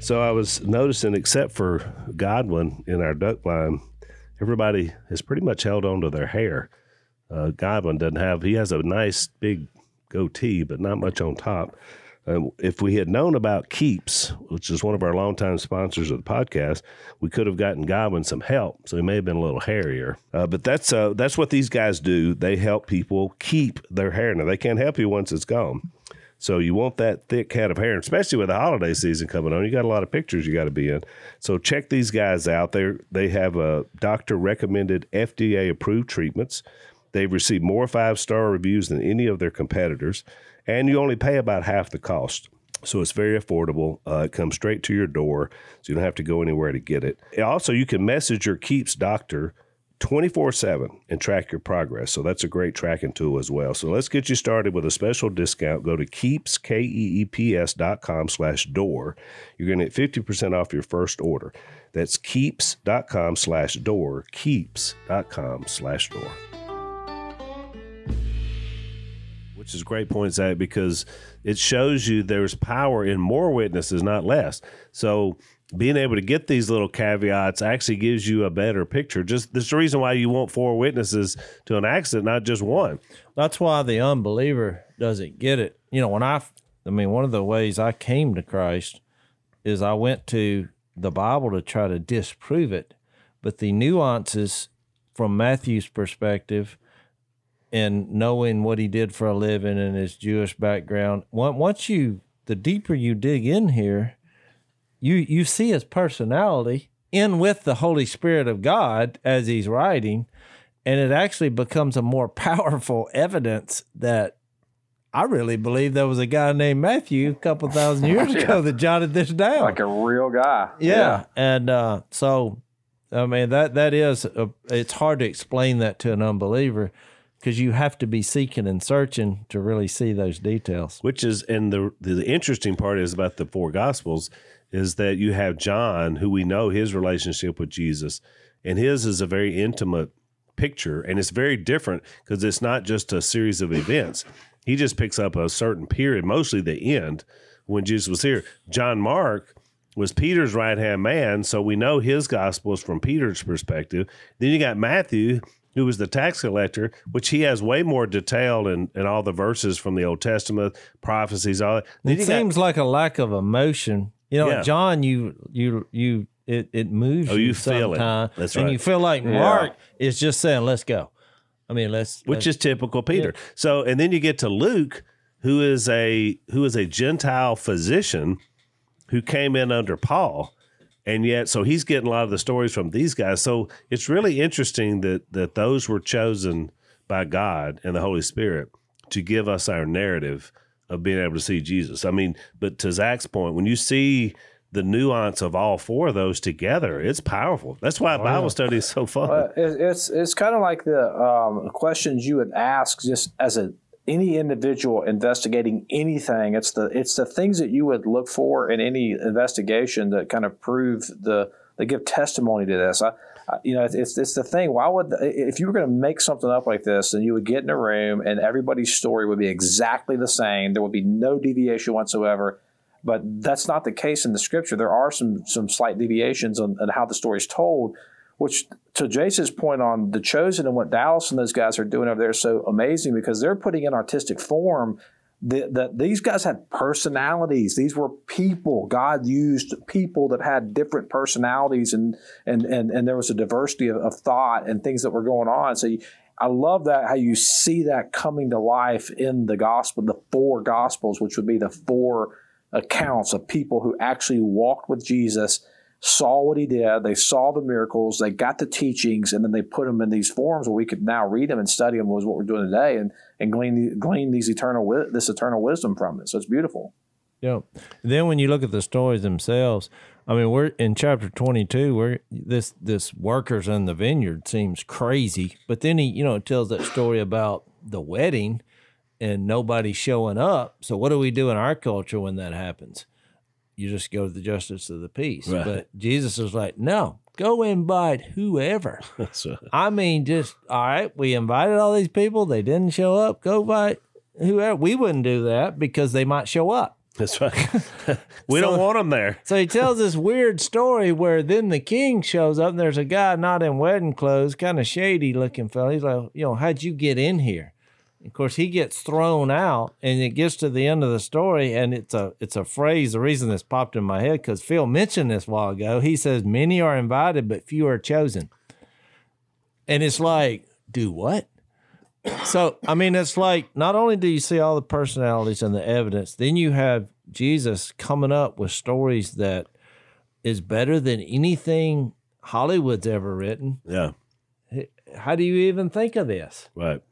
So I was noticing, except for Godwin in our duck line, everybody has pretty much held on to their hair. Uh, Godwin doesn't have; he has a nice big goatee, but not much on top. If we had known about Keeps, which is one of our longtime sponsors of the podcast, we could have gotten Godwin some help. So he may have been a little hairier. Uh, but that's uh, that's what these guys do. They help people keep their hair. Now they can't help you once it's gone. So you want that thick head of hair, especially with the holiday season coming on. You got a lot of pictures you got to be in. So check these guys out. They they have a doctor recommended FDA approved treatments. They've received more five star reviews than any of their competitors, and you only pay about half the cost. So it's very affordable. Uh, it comes straight to your door, so you don't have to go anywhere to get it. Also, you can message your Keeps doctor 24 7 and track your progress. So that's a great tracking tool as well. So let's get you started with a special discount. Go to keeps, K E E P S dot com slash door. You're going to get 50% off your first order. That's keeps.com slash door, keeps.com slash door. Which is a great point, Zach, because it shows you there's power in more witnesses, not less. So being able to get these little caveats actually gives you a better picture. Just this is the reason why you want four witnesses to an accident, not just one. That's why the unbeliever doesn't get it. You know, when I, I mean, one of the ways I came to Christ is I went to the Bible to try to disprove it, but the nuances from Matthew's perspective and knowing what he did for a living and his Jewish background, once you, the deeper you dig in here, you you see his personality in with the Holy Spirit of God as he's writing, and it actually becomes a more powerful evidence that I really believe there was a guy named Matthew a couple thousand years ago that jotted this down. Like a real guy. yeah. and uh, so I mean that that is a, it's hard to explain that to an unbeliever because you have to be seeking and searching to really see those details. Which is, and the, the interesting part is about the four gospels is that you have John, who we know his relationship with Jesus, and his is a very intimate picture, and it's very different because it's not just a series of events. He just picks up a certain period, mostly the end when Jesus was here. John Mark was Peter's right hand man, so we know his gospel is from Peter's perspective. Then you got Matthew, who was the tax collector, which he has way more detail in, in all the verses from the Old Testament, prophecies, all that. Then It you got- seems like a lack of emotion. You know, Yeah. John, you you you it, it moves Oh, you, you feel it. That's and you feel like Mark is just saying, "Let's go." I mean, let's which is typical Peter. So, and then you get to Luke, who is a who is a Gentile physician who came in under Paul, and yet so he's getting a lot of the stories from these guys. So it's really interesting that that those were chosen by God and the Holy Spirit to give us our narrative of being able to see Jesus. I mean, but to Zach's point, when you see the nuance of all four of those together, it's powerful. That's why Bible study is so fun. Uh, it, it's it's kind of like the um, questions you would ask just as a any individual investigating anything. It's the it's the things that you would look for in any investigation that kind of prove the they give testimony to this. I, I, you know, it's it's the thing. Why would if you were going to make something up like this, then you would get in a room and everybody's story would be exactly the same. There would be no deviation whatsoever. but that's not the case in the scripture. There are some some slight deviations on, on how the story is told, which to Jason's point on the chosen and what Dallas and those guys are doing over there is so amazing because they're putting in artistic form that the, these guys had personalities. These were people. God used people that had different personalities, and and and, and there was a diversity of, of thought and things that were going on. So you, I love that how you see that coming to life in the gospel, the four gospels, which would be the four accounts of people who actually walked with Jesus saw what he did, they saw the miracles, they got the teachings, and then they put them in these forms where we could now read them and study them. Was what we're doing today, and and glean glean these eternal this eternal wisdom from it. So it's beautiful. Yeah. Then when you look at the stories themselves, I mean, we're in chapter twenty-two. Where this this workers in the vineyard seems crazy, but then he, you know, tells that story about the wedding and nobody showing up. So what do we do in our culture when that happens? You just go to the justice of the peace. Right. But Jesus is like, no, go invite whoever. I mean, just all right. We invited all these people. They didn't show up. Go invite whoever. We wouldn't do that because they might show up. that's right. we So- don't want them there. So he tells this weird story where then the king shows up and there's a guy not in wedding clothes, kind of shady looking fellow. He's like, you know, how'd you get in here? Of course, he gets thrown out, and it gets to the end of the story, and it's a it's a phrase. The reason this popped in my head because Phil mentioned this a while ago. He says, "Many are invited, but few are chosen," and it's like, do what? So, I mean, it's like not only do you see all the personalities and the evidence, then you have Jesus coming up with stories that is better than anything Hollywood's ever written. Yeah, How do you even think of this? right.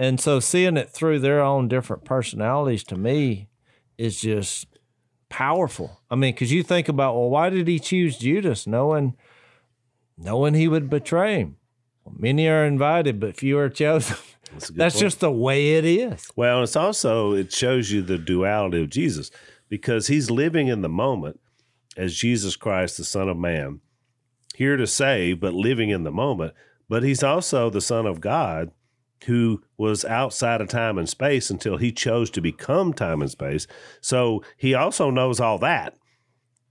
And so seeing it through their own different personalities to me is just powerful. I mean, because you think about, well, why did he choose Judas, knowing knowing he would betray him? Many are invited, but few are chosen. That's, That's just the way it is. Well, it's also it shows you the duality of Jesus because he's living in the moment as Jesus Christ, the Son of Man, here to save, but living in the moment. But he's also the Son of God who was outside of time and space until he chose to become time and space. So he also knows all that.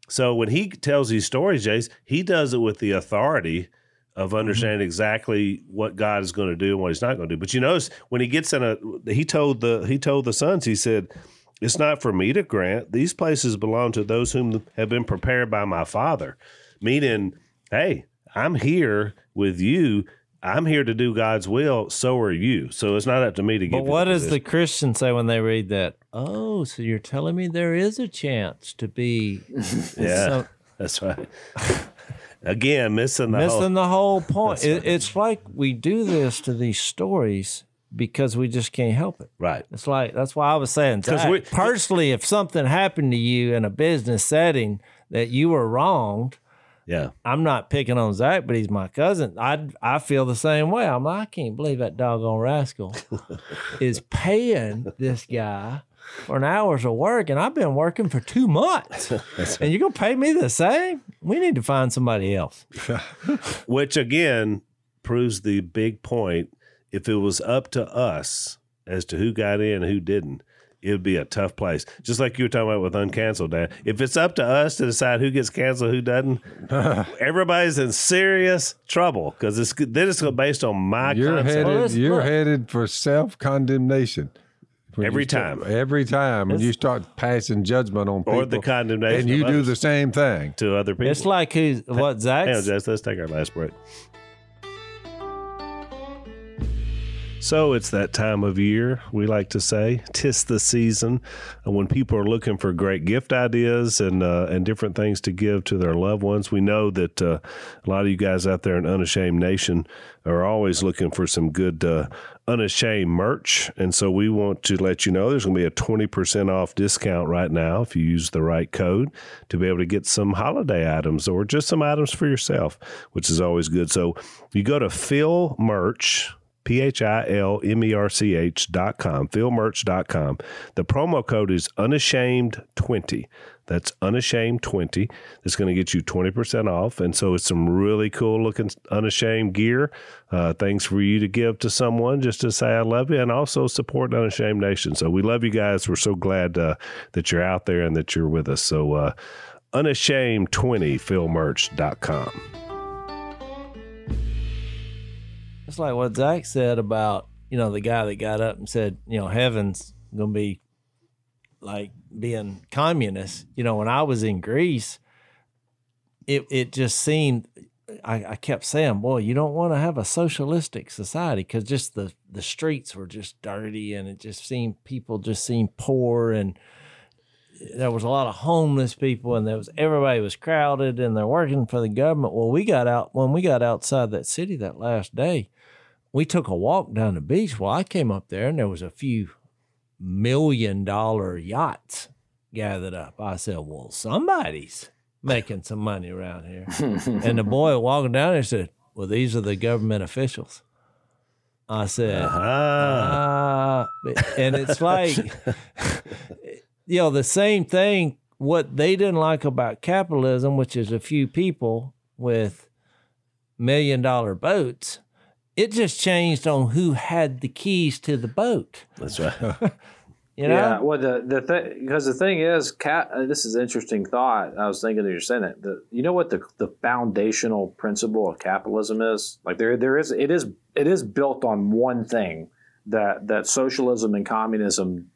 So when he tells these stories, Jace, he does it with the authority of mm-hmm. understanding exactly what God is going to do and what He's not going to do. But you notice when he gets in a, he told the he told the sons, he said, "It's not for me to grant; these places belong to those whom have been prepared by my Father." Meaning, hey, I'm here with you. I'm here to do God's will. So are you. So it's not up to me to give. But what the does the. Christian say when they read that? Oh, so you're telling me there is a chance to be Yeah, so- that's right. Again, missing the missing whole. the whole point. It, it's like we do this to these stories because we just can't help it. Right. It's like that's why I was saying 'Cause Zach, we- personally, if something happened to you in a business setting that you were wronged, Yeah. I'm not picking on Zach, but he's my cousin. I I feel the same way. I'm like, I can't believe that doggone rascal is paying this guy for an hours of work, and I've been working for two months, and you're gonna pay me the same? We need to find somebody else. which again proves the big point. If it was up to us as to who got in and who didn't, it would be a tough place. Just like you were talking about with uncanceled, Dan. If it's up to us to decide who gets canceled, who doesn't, everybody's in serious trouble because it's then it's based on my You're concept. headed. Well, you're look. headed for self condemnation. Every time. Every time when you start passing judgment on people, Or the condemnation and you do the same thing. to other people. It's like who's what Hang on, let's take our last break. So it's that time of year, we like to say. Tis the season when people are looking for great gift ideas and uh, and different things to give to their loved ones. We know that uh, a lot of you guys out there in Unashamed Nation are always looking for some good uh, Unashamed merch. And so we want to let you know there's going to be a 20% off discount right now if you use the right code to be able to get some holiday items or just some items for yourself, which is always good. So you go to Phil Merch. P H I L M E R C H dot com, philmerch.com. The promo code is unashamed20. That's unashamed 20. That's going to get you 20% off. And so it's some really cool looking unashamed gear, uh, things for you to give to someone just to say, I love you, and also support Unashamed Nation. So we love you guys. We're so glad uh, that you're out there and that you're with us. So, uh, unashamed20, It's like what Zach said about, you know, the guy that got up and said, you know, heaven's to be like being communist. You know, when I was in Greece, it, it just seemed, I, I kept saying, boy, you don't want to have a socialistic society because just the, the streets were just dirty and it just seemed people just seemed poor and there was a lot of homeless people and there was everybody was crowded and they're working for the government. Well, we got out when we got outside that city that last day, we took a walk down the beach. Well, I came up there and there was a few million dollar yachts gathered up. I said, Well, somebody's making some money around here. and the boy walking down there said, Well, these are the government officials. I said, Ah. uh, and it's like, you know, the same thing. What they didn't like about capitalism, which is a few people with million dollar boats, it just changed on who had the keys to the boat. That's right. You know? Yeah, well, the the thing because the thing is, cat. Uh, this is an interesting thought. I was thinking that you're saying it. The, you know what the the foundational principle of capitalism is? Like there there is it is it is built on one thing that that socialism and communism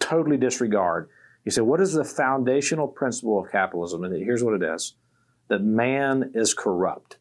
totally disregard. You say, what is the foundational principle of capitalism? And here's what it is: that man is corrupt.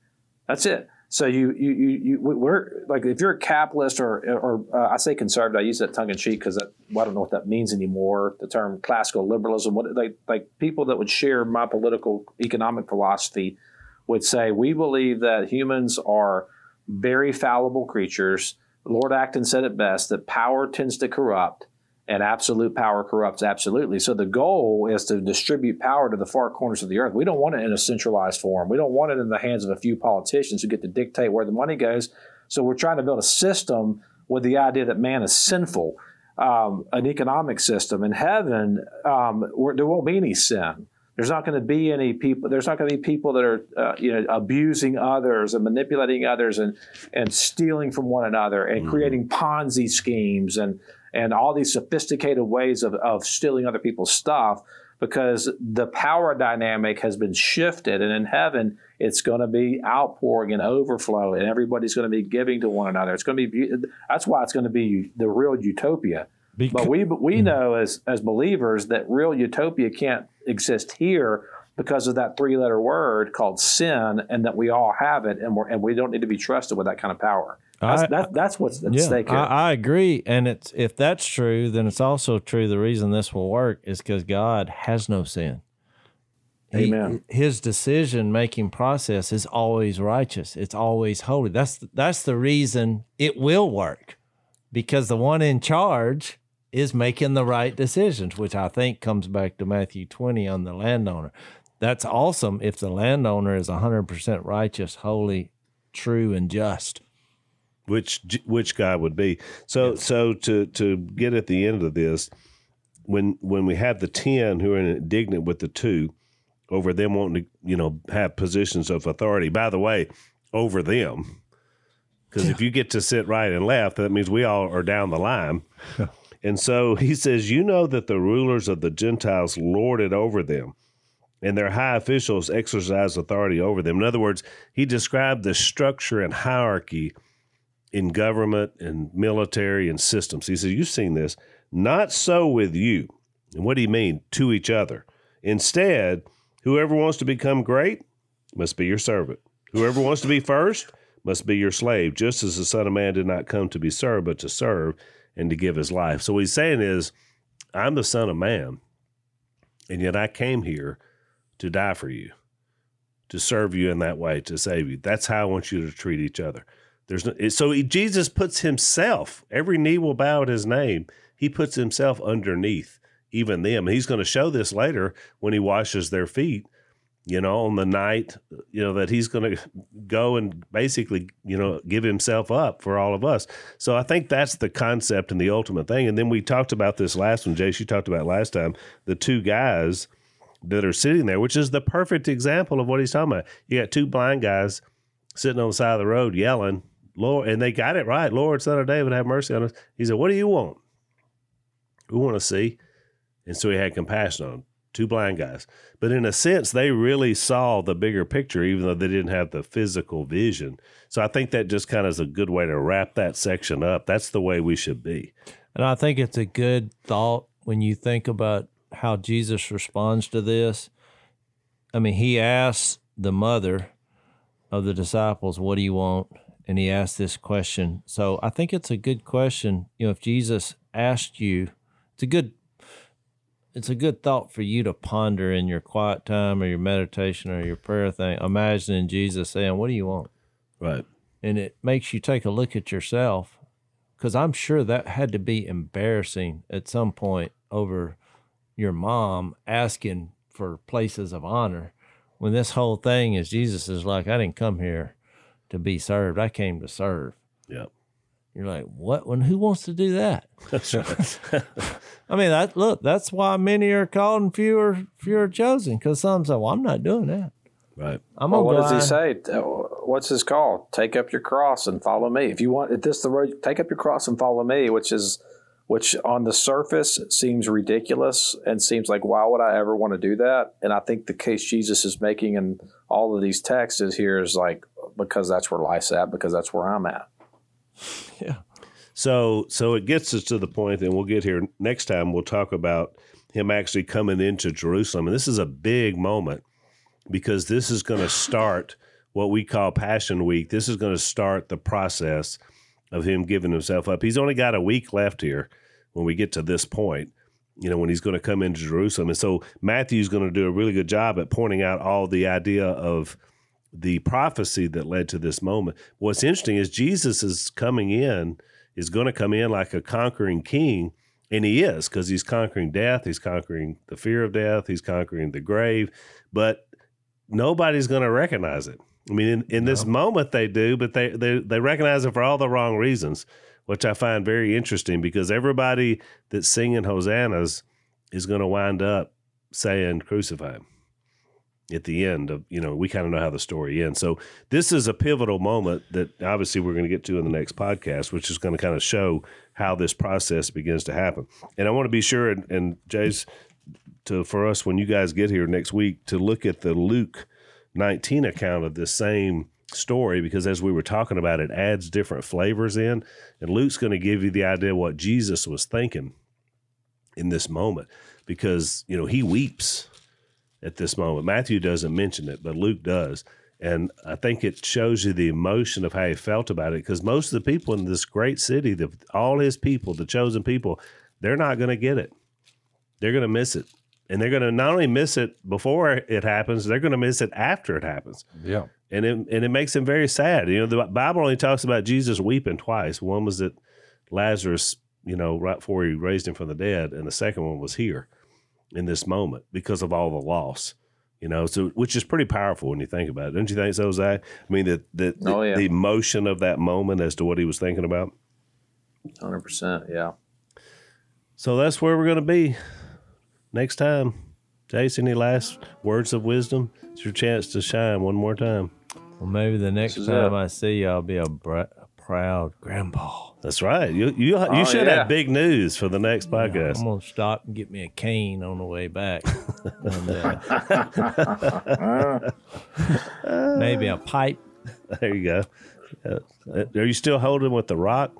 That's it. So you you you, you we're like if you're a capitalist or or uh, I say conservative, I use that tongue in cheek because well, I don't know what that means anymore. The term classical liberalism, what like like people that would share my political economic philosophy would say we believe that humans are very fallible creatures. Lord Acton said it best that power tends to corrupt and absolute power corrupts absolutely. So the goal is to distribute power to the far corners of the earth. We don't want it in a centralized form. We don't want it in the hands of a few politicians who get to dictate where the money goes. So we're trying to build a system with the idea that man is sinful, um, an economic system. In heaven, um, there won't be any sin. There's not going to be any people. There's not going to be people that are, uh, you know, abusing others and manipulating others and and stealing from one another and mm. creating Ponzi schemes and and all these sophisticated ways of, of stealing other people's stuff because the power dynamic has been shifted. And in heaven, it's going to be outpouring and overflow, and everybody's going to be giving to one another. It's going to be that's why it's going to be the real utopia. Because, but we we mm-hmm. know as as believers that real utopia can't exist here because of that three letter word called sin, and that we all have it, and we and we don't need to be trusted with that kind of power. That's, I, that, that's what's at yeah, stake here. I, I, agree, and it's if that's true, then it's also true. The reason this will work is because God has no sin. Amen. He, his decision making process is always righteous. It's always holy. That's that's the reason it will work, because the one in charge is making the right decisions, which I think comes back to Matthew twenty on the landowner. That's awesome if the landowner is hundred percent righteous, holy, true, and just which which God would be. So yes. so to to get at the end of this, when when we have the ten who are indignant with the two over them wanting to you know have positions of authority. By the way, over them, because yeah. if you get to sit right and left, that means we all are down the line. and so he says, you know that the rulers of the Gentiles lord it over them. And their high officials exercise authority over them. In other words, he described the structure and hierarchy in government and military and systems. He says, You've seen this. Not so with you. And what do you mean? To each other. Instead, whoever wants to become great must be your servant. Whoever wants to be first must be your slave, just as the Son of Man did not come to be served, but to serve and to give his life. So what he's saying is, I'm the Son of Man, and yet I came here to die for you, to serve you in that way, to save you. That's how I want you to treat each other. There's no, so he, Jesus puts himself. Every knee will bow at his name. He puts himself underneath even them. He's going to show this later when he washes their feet. you know, on the night, you know, that he's going to go and basically, you know, give himself up for all of us. So I think that's the concept and the ultimate thing. And then we talked about this last one, Jace, you talked about last time, the two guys that are sitting there, which is the perfect example of what he's talking about. You got two blind guys sitting on the side of the road yelling, Lord, and they got it right. Lord, son of David, have mercy on us. He said, What do you want? We want to see. And so he had compassion on two blind guys. But in a sense, they really saw the bigger picture, even though they didn't have the physical vision. So I think that just kind of is a good way to wrap that section up. That's the way we should be. And I think it's a good thought when you think about how Jesus responds to this. I mean, he asks the mother of the disciples, What do you want? And he asked this question. So I think it's a good question. You know, if Jesus asked you, it's a good it's a good thought for you to ponder in your quiet time or your meditation or your prayer thing. Imagining Jesus saying, What do you want? Right. And it makes you take a look at yourself because I'm sure that had to be embarrassing at some point over your mom asking for places of honor when this whole thing is Jesus is like, I didn't come here to be served, I came to serve. Yep. You're like, what? When who wants to do that? That's right. I mean, that look, that's why many are called and few are few are chosen. Because some say, "Well, I'm not doing that. right. I'm Well, what does he say? What's his call? Take up your cross and follow me. If you want, if this the road, take up your cross and follow me, which is, which on the surface seems ridiculous and seems like why would I ever want to do that? And I think the case Jesus is making in all of these texts is here is like because that's where life's at, because that's where I'm at. Yeah. So so it gets us to the point, and we'll get here next time. We'll talk about him actually coming into Jerusalem, and this is a big moment because this is going to start what we call Passion Week. This is going to start the process of him giving himself up. He's only got a week left here when we get to this point. You know, when he's going to come into Jerusalem, and so Matthew's going to do a really good job at pointing out all the idea of the prophecy that led to this moment. What's interesting is Jesus is coming in, is going to come in like a conquering king, and he is because he's conquering death, he's conquering the fear of death, he's conquering the grave, but nobody's going to recognize it. I mean, in, in this moment they do, but they, they they recognize it for all the wrong reasons, which I find very interesting because everybody that's singing hosannas is going to wind up saying crucify him at the end of you know we kind of know how the story ends. So this is a pivotal moment that obviously we're going to get to in the next podcast which is going to kind of show how this process begins to happen. And i want to be sure and, and jay's to for us when you guys get here next week to look at the luke 19 account of this same story because as we were talking about it adds different flavors in and luke's going to give you the idea what jesus was thinking in this moment because you know he weeps at this moment. Matthew doesn't mention it, but Luke does. And I think it shows you the emotion of how he felt about it because most of the people in this great city, the, all his people, the chosen people, they're not going to get it. They're going to miss it. And they're going to not only miss it before it happens, they're going to miss it after it happens. Yeah. And it, and it makes him very sad. You know, the Bible only talks about Jesus weeping twice. One was that Lazarus, you know, right before he raised him from the dead, and the second one was here in this moment because of all the loss. You know, so which is pretty powerful when you think about it, don't you think so, Zach? I mean, oh, the the, Oh, yeah. the emotion of that moment as to what he was thinking about. Hundred percent, yeah. So that's where we're going to be next time. Jason, any last words of wisdom? It's your chance to shine one more time. Well, maybe the next time it. I see you, I'll be a, br- a proud grandpa. That's right. You you you Oh, should yeah. have big news for the next podcast. I'm gonna stop and get me a cane on the way back. And, uh, maybe a pipe. There you go. Uh, are you still holding with the rock?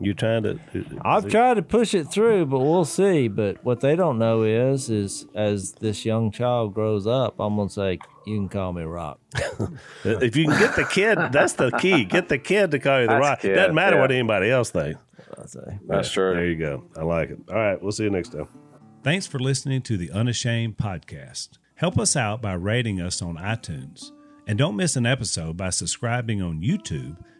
You trying to? Uh, I've tried to push it through, but we'll see. But what they don't know is, is as this young child grows up, I'm gonna say, "You can call me Rock." Uh, if you can get the kid, that's the key. Get the kid to call you the That's rock. kid, Doesn't matter yeah. what anybody else thinks. I say. That's true There you go. I like it. All right, we'll see you next time. Thanks for listening to the Unashamed podcast. Help us out by rating us on iTunes. And don't miss an episode by subscribing on YouTube